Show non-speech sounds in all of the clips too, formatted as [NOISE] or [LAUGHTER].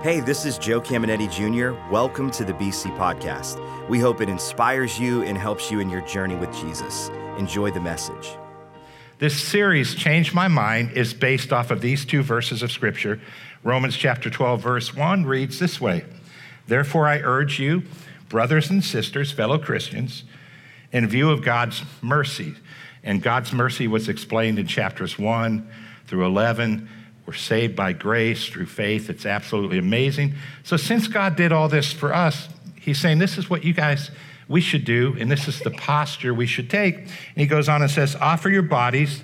Hey, this is Joe Caminetti Jr. Welcome to the BC Podcast. We hope it inspires you and helps you in your journey with Jesus. Enjoy the message. This series, Change My Mind, is based off of these two verses of Scripture. Romans chapter 12, verse 1 reads this way Therefore, I urge you, brothers and sisters, fellow Christians, in view of God's mercy, and God's mercy was explained in chapters 1 through 11 we're saved by grace through faith. It's absolutely amazing. So, since God did all this for us, He's saying, This is what you guys, we should do, and this is the posture we should take. And He goes on and says, Offer your bodies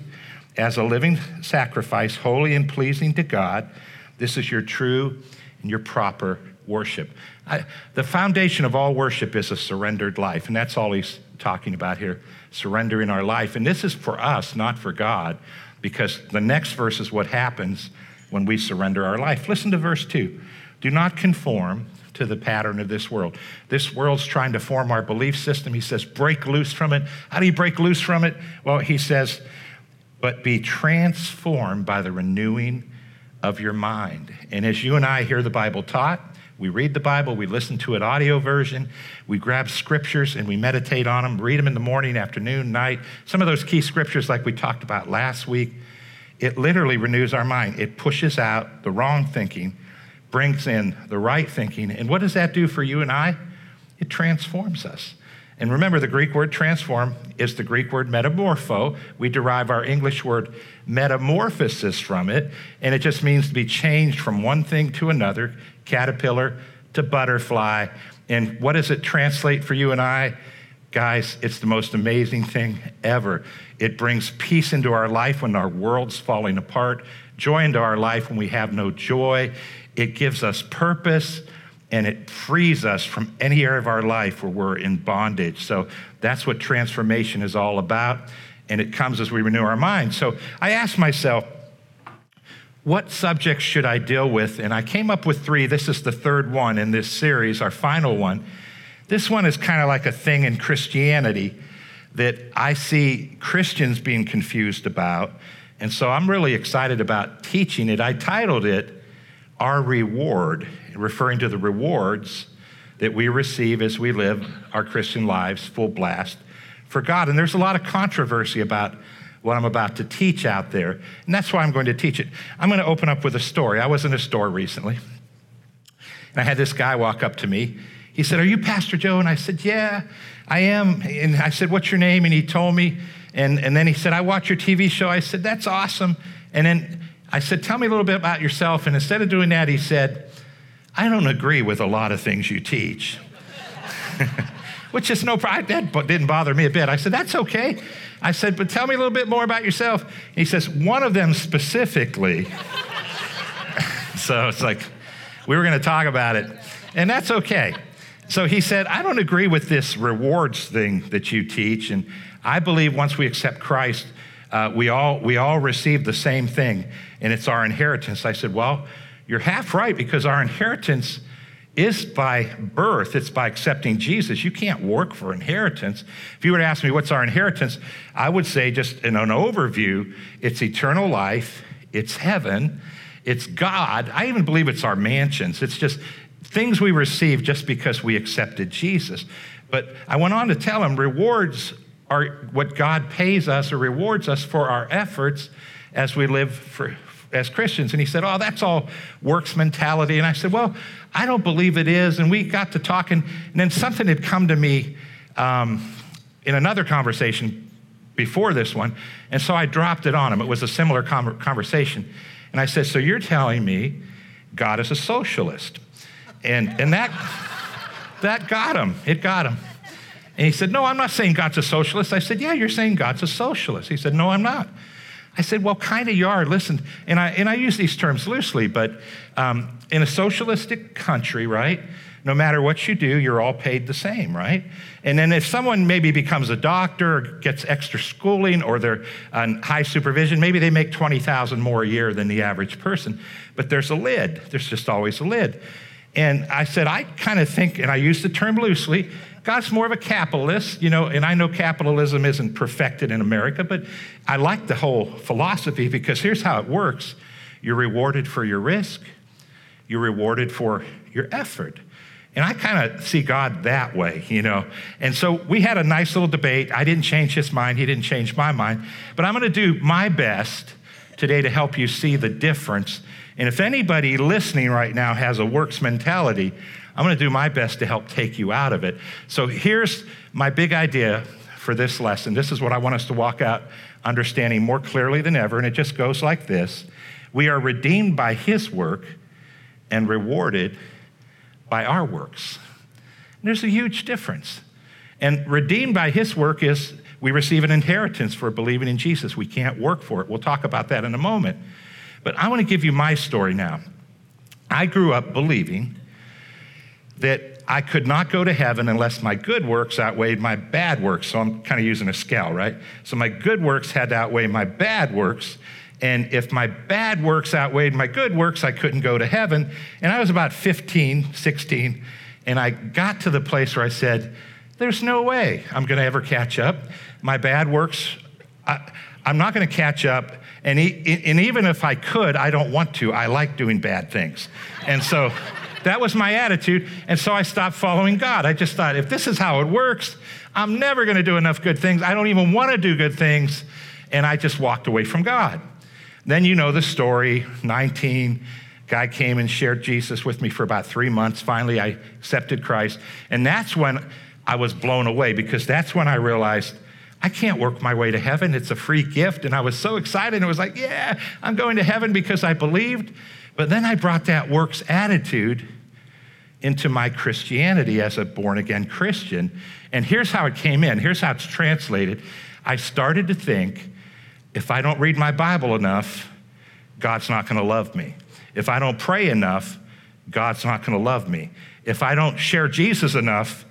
as a living sacrifice, holy and pleasing to God. This is your true and your proper worship. I, the foundation of all worship is a surrendered life, and that's all He's talking about here surrendering our life. And this is for us, not for God because the next verse is what happens when we surrender our life. Listen to verse 2. Do not conform to the pattern of this world. This world's trying to form our belief system. He says, break loose from it. How do you break loose from it? Well, he says, but be transformed by the renewing of your mind. And as you and I hear the Bible taught, we read the Bible, we listen to an audio version, we grab scriptures and we meditate on them, read them in the morning, afternoon, night. Some of those key scriptures, like we talked about last week, it literally renews our mind. It pushes out the wrong thinking, brings in the right thinking. And what does that do for you and I? It transforms us. And remember, the Greek word transform is the Greek word metamorpho. We derive our English word metamorphosis from it, and it just means to be changed from one thing to another, caterpillar to butterfly. And what does it translate for you and I? Guys, it's the most amazing thing ever. It brings peace into our life when our world's falling apart, joy into our life when we have no joy. It gives us purpose and it frees us from any area of our life where we're in bondage. So that's what transformation is all about. And it comes as we renew our minds. So I asked myself, what subjects should I deal with? And I came up with three. This is the third one in this series, our final one. This one is kind of like a thing in Christianity that I see Christians being confused about. And so I'm really excited about teaching it. I titled it Our Reward, referring to the rewards that we receive as we live our Christian lives full blast for God. And there's a lot of controversy about what I'm about to teach out there. And that's why I'm going to teach it. I'm going to open up with a story. I was in a store recently, and I had this guy walk up to me. He said, Are you Pastor Joe? And I said, Yeah, I am. And I said, What's your name? And he told me. And, and then he said, I watch your TV show. I said, That's awesome. And then I said, Tell me a little bit about yourself. And instead of doing that, he said, I don't agree with a lot of things you teach. Which is no problem. That didn't bother me a bit. I said, That's okay. I said, But tell me a little bit more about yourself. And he says, One of them specifically. [LAUGHS] so it's like, we were going to talk about it. And that's okay. So he said, I don't agree with this rewards thing that you teach. And I believe once we accept Christ, uh, we, all, we all receive the same thing, and it's our inheritance. I said, Well, you're half right because our inheritance is by birth, it's by accepting Jesus. You can't work for inheritance. If you were to ask me what's our inheritance, I would say, just in an overview, it's eternal life, it's heaven, it's God. I even believe it's our mansions. It's just things we receive just because we accepted Jesus. But I went on to tell him rewards are what God pays us or rewards us for our efforts as we live for, as Christians. And he said, Oh, that's all works mentality. And I said, Well, I don't believe it is. And we got to talking, and then something had come to me um, in another conversation before this one. And so I dropped it on him. It was a similar com- conversation. And I said, So you're telling me God is a socialist? And, and that, that got him. It got him. And he said, No, I'm not saying God's a socialist. I said, Yeah, you're saying God's a socialist. He said, No, I'm not. I said, well, kind of you are. Listen, and I, and I use these terms loosely, but um, in a socialistic country, right, no matter what you do, you're all paid the same, right? And then if someone maybe becomes a doctor or gets extra schooling or they're on high supervision, maybe they make 20,000 more a year than the average person. But there's a lid. There's just always a lid. And I said, I kind of think, and I use the term loosely, God's more of a capitalist, you know, and I know capitalism isn't perfected in America, but I like the whole philosophy because here's how it works you're rewarded for your risk, you're rewarded for your effort. And I kind of see God that way, you know. And so we had a nice little debate. I didn't change his mind, he didn't change my mind. But I'm going to do my best today to help you see the difference. And if anybody listening right now has a works mentality, I'm going to do my best to help take you out of it. So here's my big idea for this lesson. This is what I want us to walk out understanding more clearly than ever. And it just goes like this We are redeemed by his work and rewarded by our works. And there's a huge difference. And redeemed by his work is we receive an inheritance for believing in Jesus. We can't work for it. We'll talk about that in a moment. But I want to give you my story now. I grew up believing that I could not go to heaven unless my good works outweighed my bad works. So I'm kind of using a scale, right? So my good works had to outweigh my bad works. And if my bad works outweighed my good works, I couldn't go to heaven. And I was about 15, 16, and I got to the place where I said, There's no way I'm going to ever catch up. My bad works, I, am not going to catch up. And, he, and even if I could, I don't want to. I like doing bad things. And so that was my attitude. And so I stopped following God. I just thought, if this is how it works, I'm never going to do enough good things. I don't even want to do good things. And I just walked away from God. Then you know the story 19. Guy came and shared Jesus with me for about three months. Finally, I accepted Christ. And that's when I was blown away because that's when I realized I can't work my way to heaven. It's a free gift. And I was so excited. It was like, yeah, I'm going to heaven because I believed. But then I brought that works attitude into my Christianity as a born again Christian. And here's how it came in. Here's how it's translated. I started to think if I don't read my Bible enough, God's not going to love me. If I don't pray enough, God's not going to love me. If I don't share Jesus enough,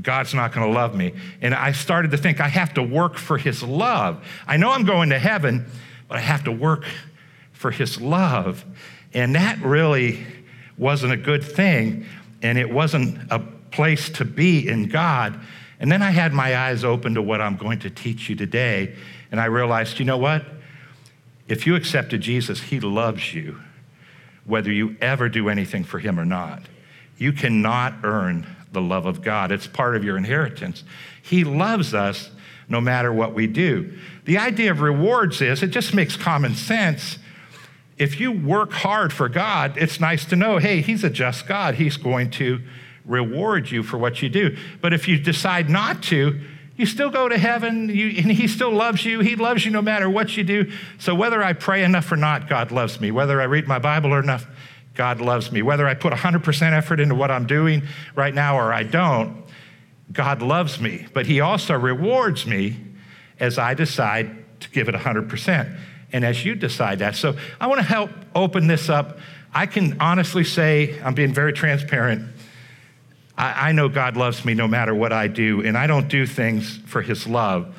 God's not going to love me. And I started to think I have to work for his love. I know I'm going to heaven, but I have to work for his love. And that really wasn't a good thing. And it wasn't a place to be in God. And then I had my eyes open to what I'm going to teach you today. And I realized, you know what? If you accepted Jesus, he loves you, whether you ever do anything for him or not. You cannot earn the love of God, it's part of your inheritance. He loves us no matter what we do. The idea of rewards is it just makes common sense. If you work hard for God, it's nice to know hey, He's a just God. He's going to reward you for what you do. But if you decide not to, you still go to heaven, you, and He still loves you. He loves you no matter what you do. So whether I pray enough or not, God loves me. Whether I read my Bible or enough, God loves me. Whether I put 100% effort into what I'm doing right now or I don't, God loves me. But He also rewards me as I decide to give it 100%. And as you decide that. So I want to help open this up. I can honestly say, I'm being very transparent I, I know God loves me no matter what I do, and I don't do things for his love.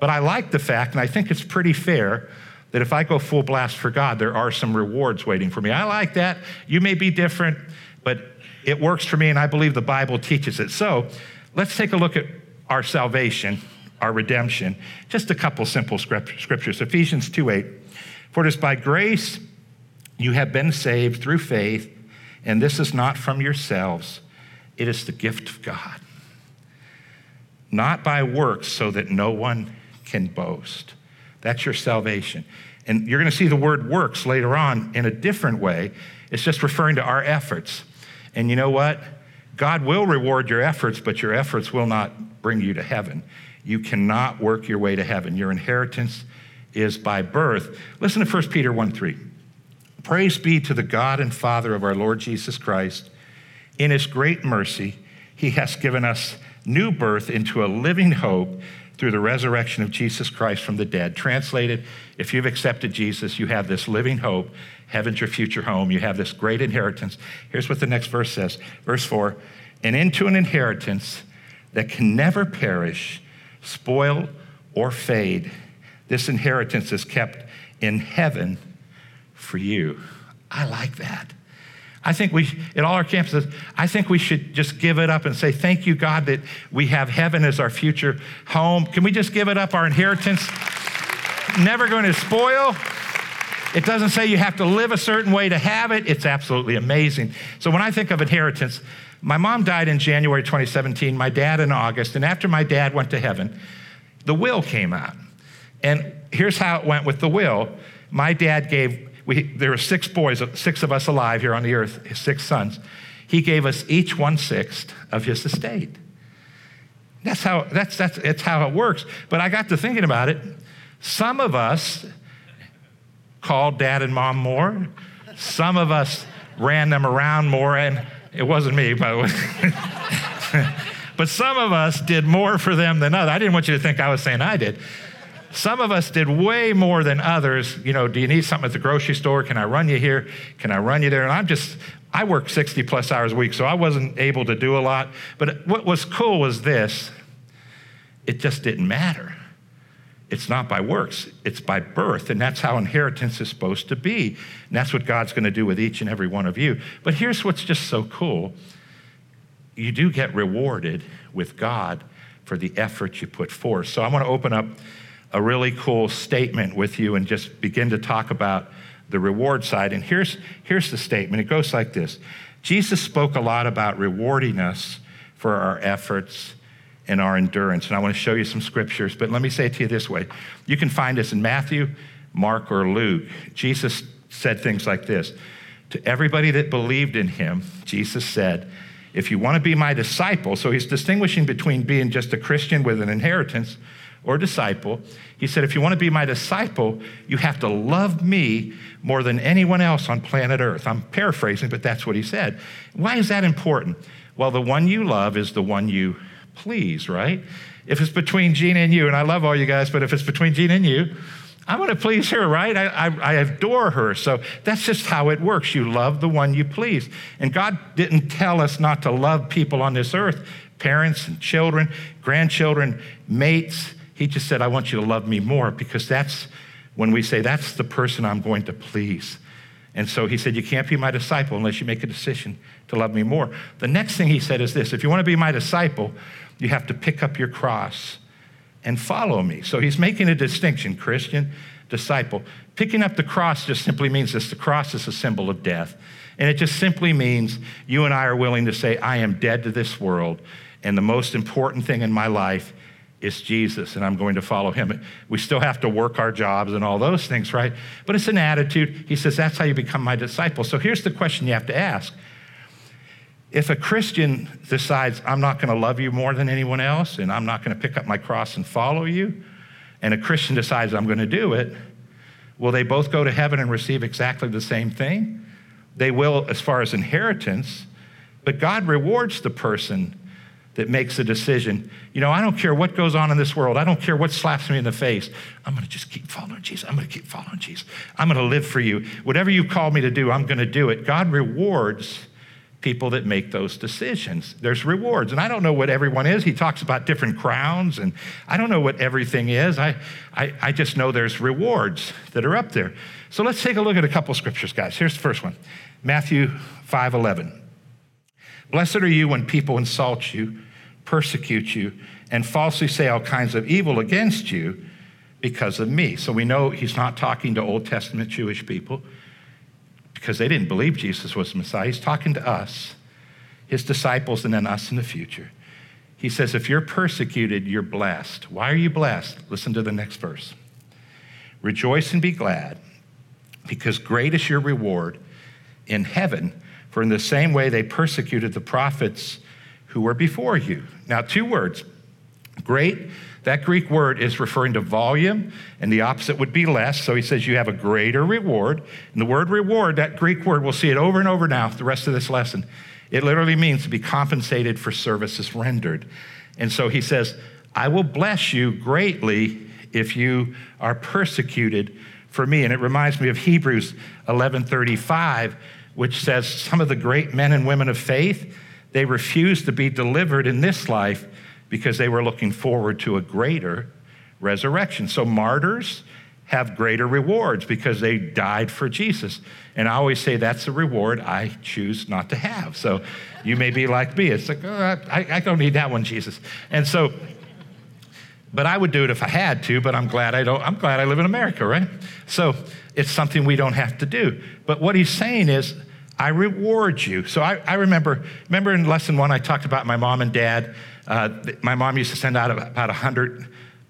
But I like the fact, and I think it's pretty fair, that if I go full blast for God, there are some rewards waiting for me. I like that. You may be different, but it works for me, and I believe the Bible teaches it. So let's take a look at our salvation, our redemption. Just a couple simple scriptures. Ephesians 2 8. For it is by grace you have been saved through faith, and this is not from yourselves. It is the gift of God, not by works, so that no one can boast. That's your salvation. And you're going to see the word works later on in a different way. It's just referring to our efforts. And you know what? God will reward your efforts, but your efforts will not bring you to heaven. You cannot work your way to heaven. Your inheritance is by birth. Listen to 1 Peter 1 3. Praise be to the God and Father of our Lord Jesus Christ in his great mercy, he has given us new birth into a living hope through the resurrection of Jesus Christ from the dead. Translated, if you've accepted Jesus, you have this living hope. Heaven's your future home. You have this great inheritance. Here's what the next verse says Verse 4 And into an inheritance that can never perish, spoil, or fade. This inheritance is kept in heaven for you. I like that. I think we, at all our campuses, I think we should just give it up and say, Thank you, God, that we have heaven as our future home. Can we just give it up, our inheritance? Never going to spoil, It doesn't say you have to live a certain way to have it. It's absolutely amazing. So when I think of inheritance, my mom died in January 2017, my dad in August, and after my dad went to heaven, the will came out. And here's how it went with the will. My dad gave, we, there were six boys, six of us alive here on the earth, his six sons. He gave us each one sixth of his estate. That's how, that's, that's, that's how it works. But I got to thinking about it. Some of us called dad and mom more. Some of us ran them around more, and it wasn't me, by the way. [LAUGHS] but some of us did more for them than others. I didn't want you to think I was saying I did. Some of us did way more than others. You know, do you need something at the grocery store? Can I run you here? Can I run you there? And I'm just, I work 60 plus hours a week, so I wasn't able to do a lot. But what was cool was this it just didn't matter. It's not by works, it's by birth. And that's how inheritance is supposed to be. And that's what God's going to do with each and every one of you. But here's what's just so cool you do get rewarded with God for the effort you put forth. So I want to open up a really cool statement with you and just begin to talk about the reward side. And here's, here's the statement it goes like this Jesus spoke a lot about rewarding us for our efforts and our endurance. And I want to show you some scriptures, but let me say it to you this way. You can find this in Matthew, Mark, or Luke. Jesus said things like this To everybody that believed in him, Jesus said, If you want to be my disciple, so he's distinguishing between being just a Christian with an inheritance or disciple. He said, If you want to be my disciple, you have to love me more than anyone else on planet Earth. I'm paraphrasing, but that's what he said. Why is that important? Well, the one you love is the one you please, right? If it's between Gina and you, and I love all you guys, but if it's between Gina and you, I want to please her, right? I, I, I, adore her. So that's just how it works. You love the one you please. And God didn't tell us not to love people on this earth parents and children, grandchildren, mates. He just said, I want you to love me more because that's when we say, that's the person I'm going to please. And so he said, You can't be my disciple unless you make a decision to love me more. The next thing he said is this if you want to be my disciple, you have to pick up your cross and follow me. So he's making a distinction Christian, disciple. Picking up the cross just simply means this the cross is a symbol of death. And it just simply means you and I are willing to say, I am dead to this world, and the most important thing in my life is Jesus, and I'm going to follow him. We still have to work our jobs and all those things, right? But it's an attitude. He says, That's how you become my disciple. So here's the question you have to ask. If a Christian decides, I'm not going to love you more than anyone else, and I'm not going to pick up my cross and follow you, and a Christian decides, I'm going to do it, will they both go to heaven and receive exactly the same thing? They will, as far as inheritance, but God rewards the person that makes a decision. You know, I don't care what goes on in this world. I don't care what slaps me in the face. I'm going to just keep following Jesus. I'm going to keep following Jesus. I'm going to live for you. Whatever you call me to do, I'm going to do it. God rewards people that make those decisions. There's rewards. And I don't know what everyone is. He talks about different crowns, and I don't know what everything is. I, I, I just know there's rewards that are up there. So let's take a look at a couple scriptures, guys. Here's the first one Matthew 5 11. Blessed are you when people insult you, persecute you, and falsely say all kinds of evil against you because of me. So we know he's not talking to Old Testament Jewish people because they didn't believe Jesus was the Messiah. He's talking to us, his disciples, and then us in the future. He says, If you're persecuted, you're blessed. Why are you blessed? Listen to the next verse. Rejoice and be glad, because great is your reward in heaven for in the same way they persecuted the prophets who were before you. Now, two words. Great, that Greek word is referring to volume, and the opposite would be less. So he says you have a greater reward. And the word reward, that Greek word, we'll see it over and over now, the rest of this lesson. It literally means to be compensated for services rendered. And so he says, I will bless you greatly if you are persecuted for me. And it reminds me of Hebrews 11:35 which says some of the great men and women of faith, they refused to be delivered in this life because they were looking forward to a greater resurrection. So martyrs have greater rewards because they died for Jesus. And I always say that's a reward I choose not to have. So you may be like me. It's like, oh, I, I don't need that one, Jesus. And so but I would do it if I had to, but I'm glad I don't. I'm glad I live in America, right? So it's something we don't have to do. But what he's saying is, I reward you. So I, I remember, remember in lesson one, I talked about my mom and dad. Uh, my mom used to send out about 100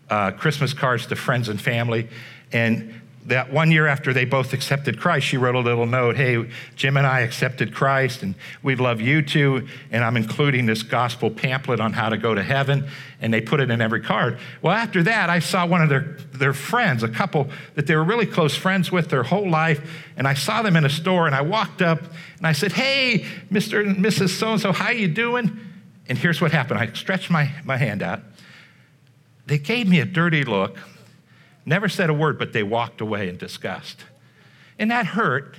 uh, Christmas cards to friends and family. And that one year after they both accepted Christ, she wrote a little note Hey, Jim and I accepted Christ, and we love you too. And I'm including this gospel pamphlet on how to go to heaven. And they put it in every card. Well, after that, I saw one of their, their friends, a couple that they were really close friends with their whole life. And I saw them in a store, and I walked up and I said, Hey, Mr. and Mrs. So and so, how you doing? And here's what happened I stretched my, my hand out. They gave me a dirty look Never said a word, but they walked away in disgust. And that hurt.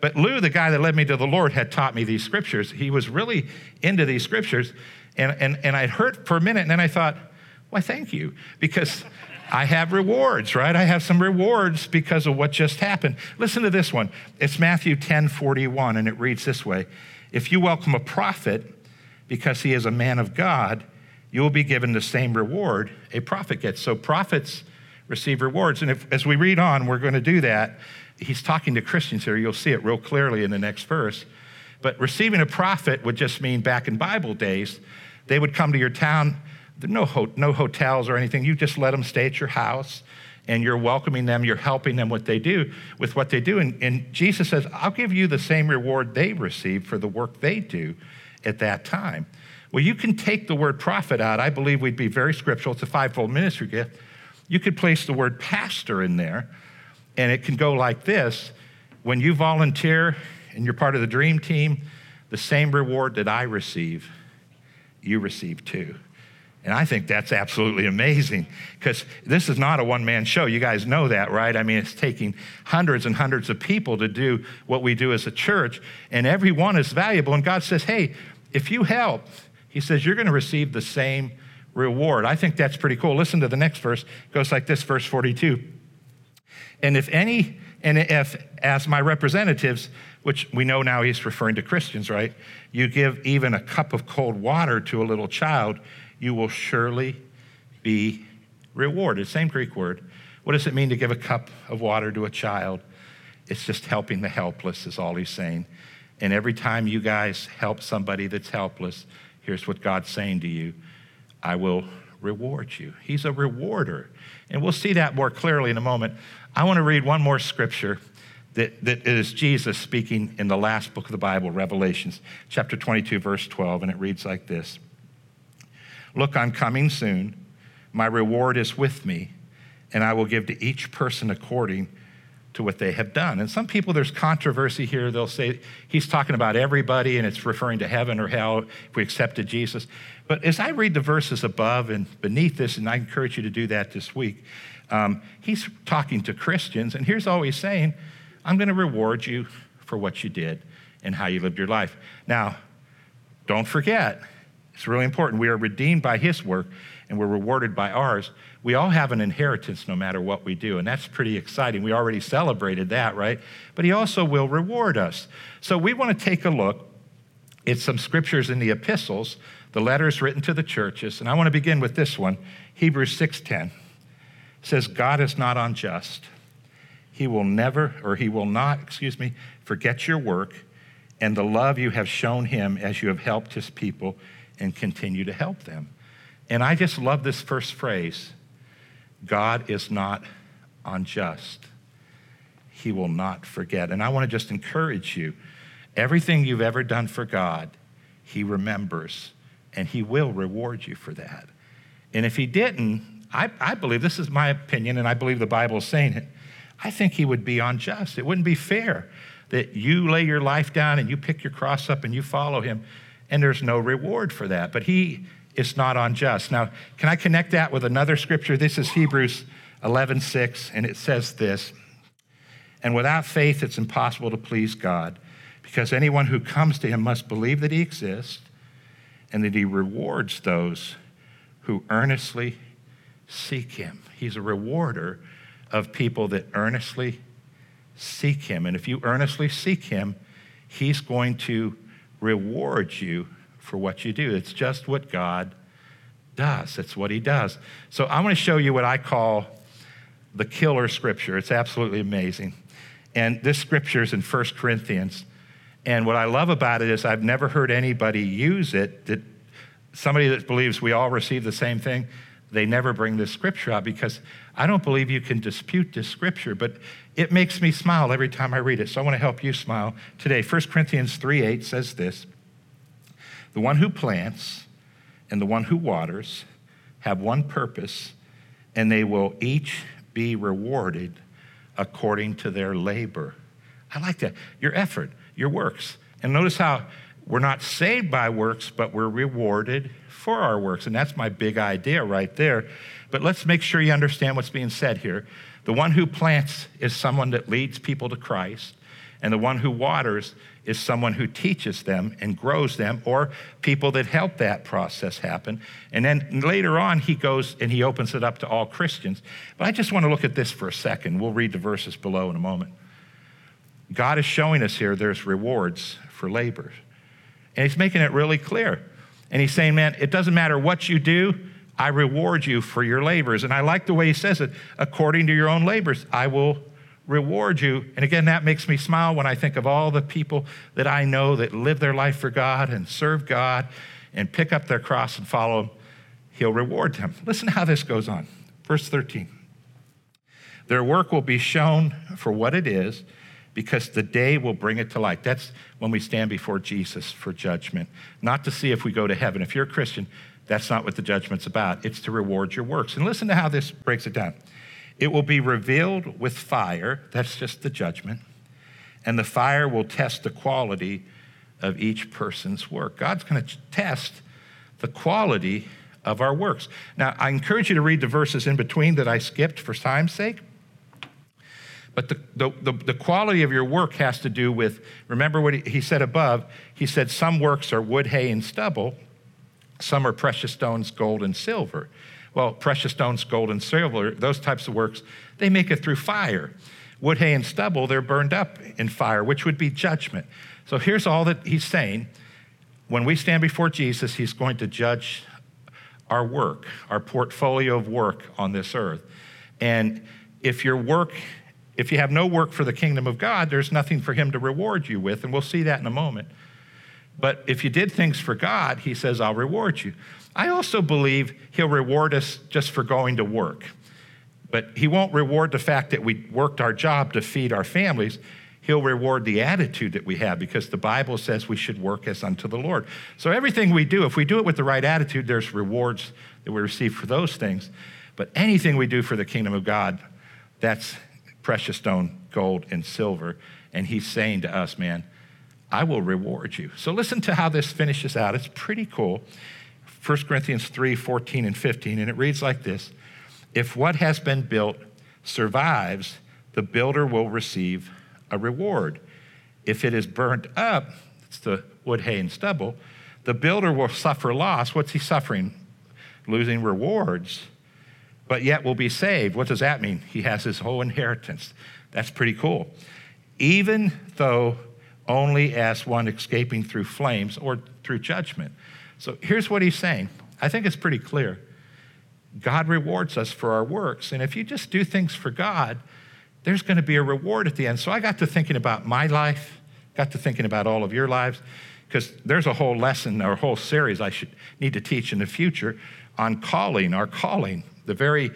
But Lou, the guy that led me to the Lord, had taught me these scriptures. He was really into these scriptures. And, and, and I'd hurt for a minute, and then I thought, why, thank you. Because I have rewards, right? I have some rewards because of what just happened. Listen to this one. It's Matthew 10 41, and it reads this way If you welcome a prophet because he is a man of God, you will be given the same reward a prophet gets. So, prophets receive rewards. And if, as we read on, we're going to do that. He's talking to Christians here. You'll see it real clearly in the next verse. But receiving a prophet would just mean back in Bible days, they would come to your town. No, ho- no hotels or anything. You just let them stay at your house and you're welcoming them, you're helping them what they do with what they do. And, and Jesus says, I'll give you the same reward they receive for the work they do at that time. Well, you can take the word prophet out. I believe we'd be very scriptural. It's a fivefold ministry gift. You could place the word pastor in there, and it can go like this When you volunteer and you're part of the dream team, the same reward that I receive, you receive too. And I think that's absolutely amazing because this is not a one man show. You guys know that, right? I mean, it's taking hundreds and hundreds of people to do what we do as a church, and every one is valuable. And God says, hey, if you help, He says, you're going to receive the same reward. I think that's pretty cool. Listen to the next verse. It goes like this, verse 42. And if any, and if as my representatives, which we know now he's referring to Christians, right? You give even a cup of cold water to a little child, you will surely be rewarded. Same Greek word. What does it mean to give a cup of water to a child? It's just helping the helpless, is all he's saying. And every time you guys help somebody that's helpless, here's what God's saying to you I will reward you. He's a rewarder. And we'll see that more clearly in a moment. I want to read one more scripture that, that is Jesus speaking in the last book of the Bible, Revelations, chapter 22, verse 12, and it reads like this Look, I'm coming soon. My reward is with me, and I will give to each person according to what they have done. And some people, there's controversy here. They'll say he's talking about everybody and it's referring to heaven or hell if we accepted Jesus. But as I read the verses above and beneath this, and I encourage you to do that this week, um, he's talking to Christians, and here's all he's saying I'm going to reward you for what you did and how you lived your life. Now, don't forget, it's really important. We are redeemed by his work and we're rewarded by ours. We all have an inheritance no matter what we do, and that's pretty exciting. We already celebrated that, right? But he also will reward us. So we want to take a look at some scriptures in the epistles, the letters written to the churches, and I want to begin with this one. Hebrews 6:10 says God is not unjust. He will never or he will not, excuse me, forget your work and the love you have shown him as you have helped his people and continue to help them. And I just love this first phrase God is not unjust. He will not forget. And I want to just encourage you everything you've ever done for God, He remembers, and He will reward you for that. And if He didn't, I, I believe this is my opinion, and I believe the Bible is saying it. I think He would be unjust. It wouldn't be fair that you lay your life down and you pick your cross up and you follow Him, and there's no reward for that. But He it's not unjust. Now, can I connect that with another scripture? This is Hebrews 11 6, and it says this And without faith, it's impossible to please God, because anyone who comes to him must believe that he exists and that he rewards those who earnestly seek him. He's a rewarder of people that earnestly seek him. And if you earnestly seek him, he's going to reward you for what you do. It's just what God does. it's what he does. So I want to show you what I call the killer scripture. It's absolutely amazing. And this scripture is in 1 Corinthians. And what I love about it is I've never heard anybody use it that somebody that believes we all receive the same thing, they never bring this scripture out because I don't believe you can dispute this scripture, but it makes me smile every time I read it. So I want to help you smile today. 1 Corinthians 3 8 says this The one who plants and the one who waters have one purpose, and they will each be rewarded according to their labor. I like that. Your effort, your works. And notice how we're not saved by works, but we're rewarded for our works. And that's my big idea right there. But let's make sure you understand what's being said here. The one who plants is someone that leads people to Christ, and the one who waters is someone who teaches them and grows them, or people that help that process happen. And then later on, he goes and he opens it up to all Christians. But I just want to look at this for a second. We'll read the verses below in a moment. God is showing us here there's rewards for labor. And he's making it really clear. And he's saying, man, it doesn't matter what you do, I reward you for your labors. And I like the way he says it according to your own labors, I will reward you. And again, that makes me smile when I think of all the people that I know that live their life for God and serve God and pick up their cross and follow Him. He'll reward them. Listen how this goes on. Verse 13 Their work will be shown for what it is because the day will bring it to light. That's when we stand before Jesus for judgment, not to see if we go to heaven. If you're a Christian, that's not what the judgment's about. It's to reward your works. And listen to how this breaks it down. It will be revealed with fire. That's just the judgment. And the fire will test the quality of each person's work. God's going to test the quality of our works. Now, I encourage you to read the verses in between that I skipped for time's sake. But the, the, the, the, quality of your work has to do with, remember what he, he said above? He said, Some works are wood, hay, and stubble, some are precious stones, gold, and silver. Well, precious stones, gold, and silver, those types of works, they make it through fire. Wood, hay, and stubble, they're burned up in fire, which would be judgment. So here's all that he's saying. When we stand before Jesus, he's going to judge our work, our portfolio of work on this earth. And if your work, if you have no work for the kingdom of God, there's nothing for him to reward you with. And we'll see that in a moment. But if you did things for God, he says, I'll reward you. I also believe he'll reward us just for going to work. But he won't reward the fact that we worked our job to feed our families. He'll reward the attitude that we have because the Bible says we should work as unto the Lord. So everything we do, if we do it with the right attitude, there's rewards that we receive for those things. But anything we do for the kingdom of God, that's precious stone, gold, and silver. And he's saying to us, man, I will reward you. So listen to how this finishes out. It's pretty cool. 1 Corinthians 3 14 and 15, and it reads like this If what has been built survives, the builder will receive a reward. If it is burnt up, it's the wood, hay, and stubble, the builder will suffer loss. What's he suffering? Losing rewards, but yet will be saved. What does that mean? He has his whole inheritance. That's pretty cool. Even though only as one escaping through flames or through judgment. So here's what he's saying. I think it's pretty clear. God rewards us for our works. And if you just do things for God, there's going to be a reward at the end. So I got to thinking about my life, got to thinking about all of your lives, because there's a whole lesson or a whole series I should need to teach in the future on calling, our calling, the very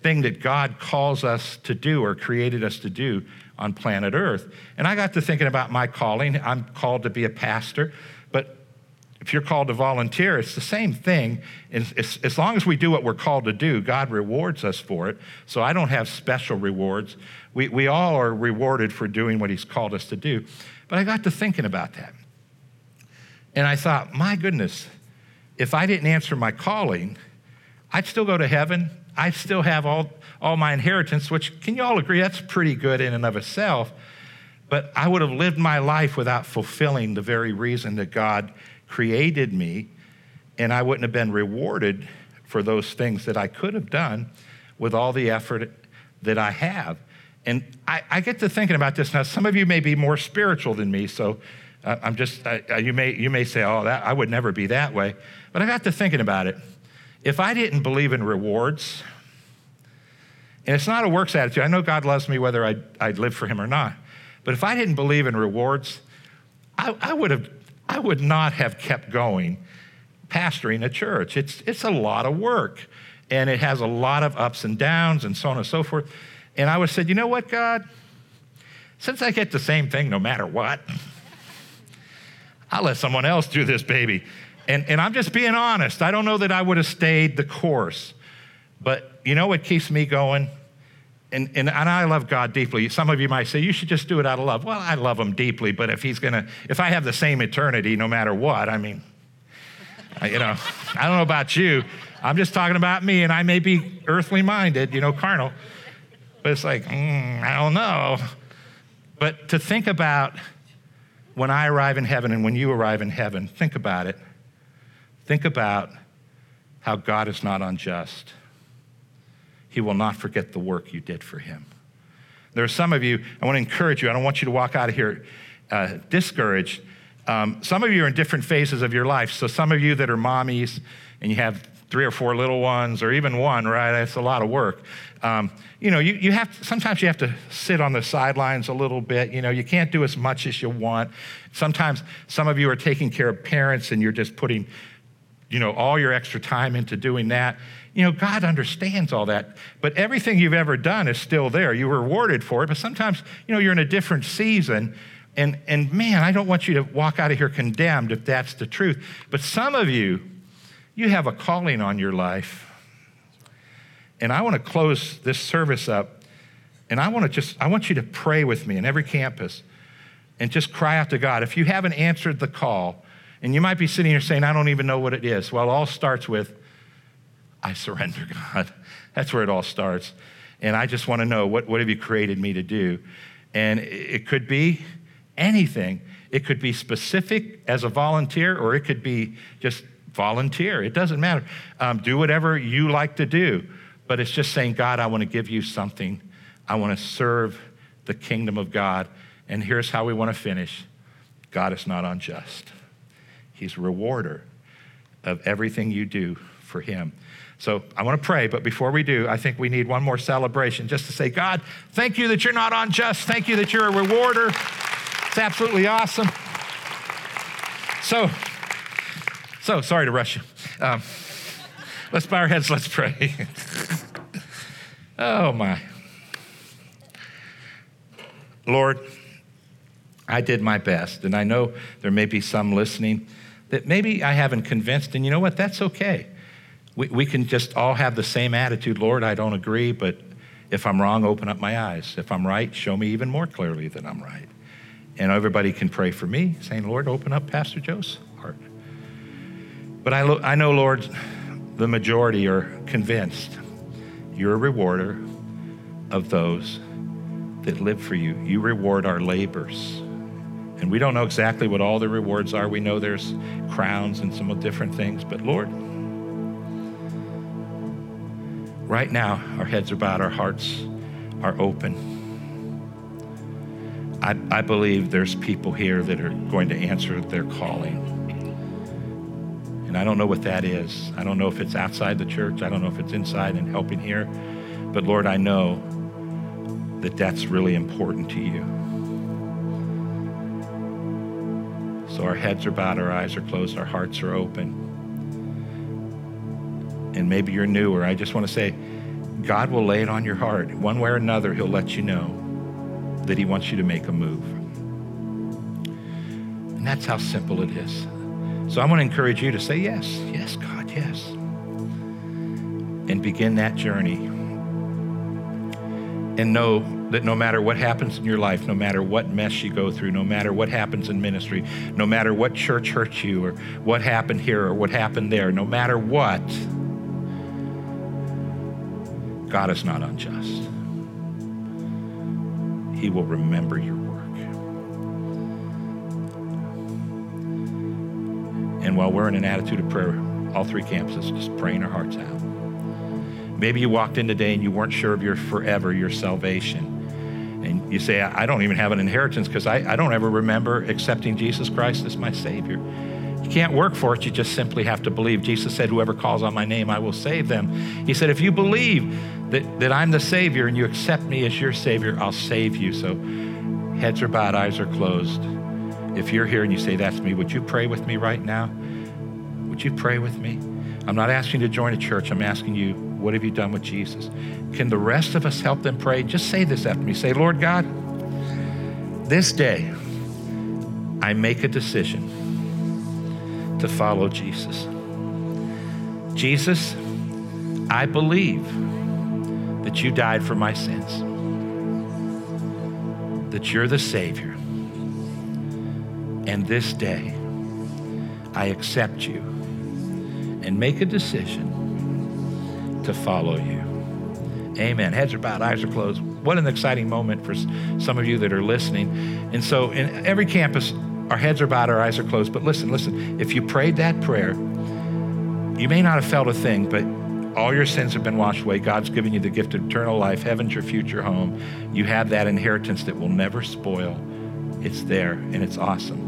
thing that God calls us to do or created us to do on planet Earth. And I got to thinking about my calling. I'm called to be a pastor, but if you're called to volunteer, it's the same thing. As, long as we do what we're called to do, God rewards us for it. So I don't have special rewards. We, we all are rewarded for doing what He's called us to do. But I got to thinking about that. And I thought, my goodness, if I didn't answer my calling, I'd still go to heaven. I'd still have all, all my inheritance, which, can you all agree, that's pretty good in and of itself. But I would have lived my life without fulfilling the very reason that God created me, and I wouldn't have been rewarded for those things that I could have done with all the effort that I have. And I, I get to thinking about this now. Some of you may be more spiritual than me, so uh, I'm just, uh, you, may, you may say, oh, that, I would never be that way. But I got to thinking about it. if I didn't believe in rewards, and it's not a works attitude, I know God loves me whether I'd, I'd live for Him or not, but if I didn't believe in rewards, I, I would have, I would not have kept going pastoring a church. It's, it's a lot of work, and it has a lot of ups and downs, and so on and so forth. And I would have said, you know what, God? Since I get the same thing no matter what, I'll let someone else do this, baby. And, and I'm just being honest. I don't know that I would have stayed the course. But you know what keeps me going? And, and, and I love God deeply. Some of you might say, you should just do it out of love. Well, I love him deeply, but if he's gonna, if I have the same eternity no matter what, I mean, you know, I don't know about you. I'm just talking about me, and I may be earthly minded, you know, carnal. But it's like, mm, I don't know. But to think about when I arrive in heaven and when you arrive in heaven, think about it. Think about how God is not unjust. He will not forget the work you did for him. There are some of you, I want to encourage you, I don't want you to walk out of here uh, discouraged. Um, some of you are in different phases of your life. So, some of you that are mommies and you have three or four little ones, or even one, right? That's a lot of work. Um, you know, you, you have to, sometimes you have to sit on the sidelines a little bit. You know, you can't do as much as you want. Sometimes some of you are taking care of parents and you're just putting, you know, all your extra time into doing that. You know, God understands all that, but everything you've ever done is still there. You were rewarded for it, but sometimes, you know, you're in a different season. And, and man, I don't want you to walk out of here condemned if that's the truth. But some of you, you have a calling on your life. And I want to close this service up. And I want to just, I want you to pray with me in every campus and just cry out to God. If you haven't answered the call, and you might be sitting here saying, I don't even know what it is. Well, it all starts with, I surrender, [LAUGHS] God. That's where it all starts. And I just want to know, what, what have you created me to do? And it could be anything. It could be specific as a volunteer, or it could be just volunteer. It doesn't matter. Um, do whatever you like to do. But it's just saying, God, I want to give you something. I want to serve the kingdom of God. And here's how we want to finish God is not unjust, He's a rewarder of everything you do for Him. So I want to pray, but before we do, I think we need one more celebration just to say, God, thank you that you're not unjust. Thank you that you're a rewarder. It's absolutely awesome. So, so, sorry to rush you. Um, let's bow our heads, let's pray. [LAUGHS] oh, my. Lord, I did my best, and I know there may be some listening that maybe I haven't convinced, and you know what? That's okay. We, we can just all have the same attitude Lord, I don't agree, but if I'm wrong, open up my eyes. If I'm right, show me even more clearly that I'm right. And everybody can pray for me, saying, Lord, open up Pastor Joe's heart. But I, lo- I know, Lord, the majority are convinced you're a rewarder of those that live for you. You reward our labors. And we don't know exactly what all the rewards are. We know there's crowns and some different things. But Lord, right now, our heads are bowed, our hearts are open. I, I believe there's people here that are going to answer their calling. And I don't know what that is. I don't know if it's outside the church. I don't know if it's inside and helping here. But Lord, I know that that's really important to you. So our heads are bowed, our eyes are closed, our hearts are open. And maybe you're new, or I just want to say, God will lay it on your heart. One way or another, He'll let you know that He wants you to make a move. And that's how simple it is. So I want to encourage you to say, Yes, yes, God, yes. And begin that journey. And know that no matter what happens in your life, no matter what mess you go through, no matter what happens in ministry, no matter what church hurt you, or what happened here, or what happened there, no matter what, God is not unjust. He will remember your work. And while we're in an attitude of prayer, all three campuses, just praying our hearts out. Maybe you walked in today and you weren't sure of your forever, your salvation. And you say, I don't even have an inheritance because I, I don't ever remember accepting Jesus Christ as my Savior. You can't work for it, you just simply have to believe. Jesus said, Whoever calls on my name, I will save them. He said, If you believe that, that I'm the Savior and you accept me as your Savior, I'll save you. So heads are bowed, eyes are closed. If you're here and you say, That's me, would you pray with me right now? Would you pray with me? I'm not asking you to join a church. I'm asking you, what have you done with Jesus? Can the rest of us help them pray? Just say this after me. Say, Lord God, this day I make a decision to follow Jesus. Jesus, I believe that you died for my sins, that you're the Savior. And this day, I accept you and make a decision to follow you. Amen. Heads are bowed, eyes are closed. What an exciting moment for some of you that are listening. And so, in every campus, our heads are bowed, our eyes are closed. But listen, listen, if you prayed that prayer, you may not have felt a thing, but all your sins have been washed away. God's given you the gift of eternal life. Heaven's your future home. You have that inheritance that will never spoil. It's there, and it's awesome.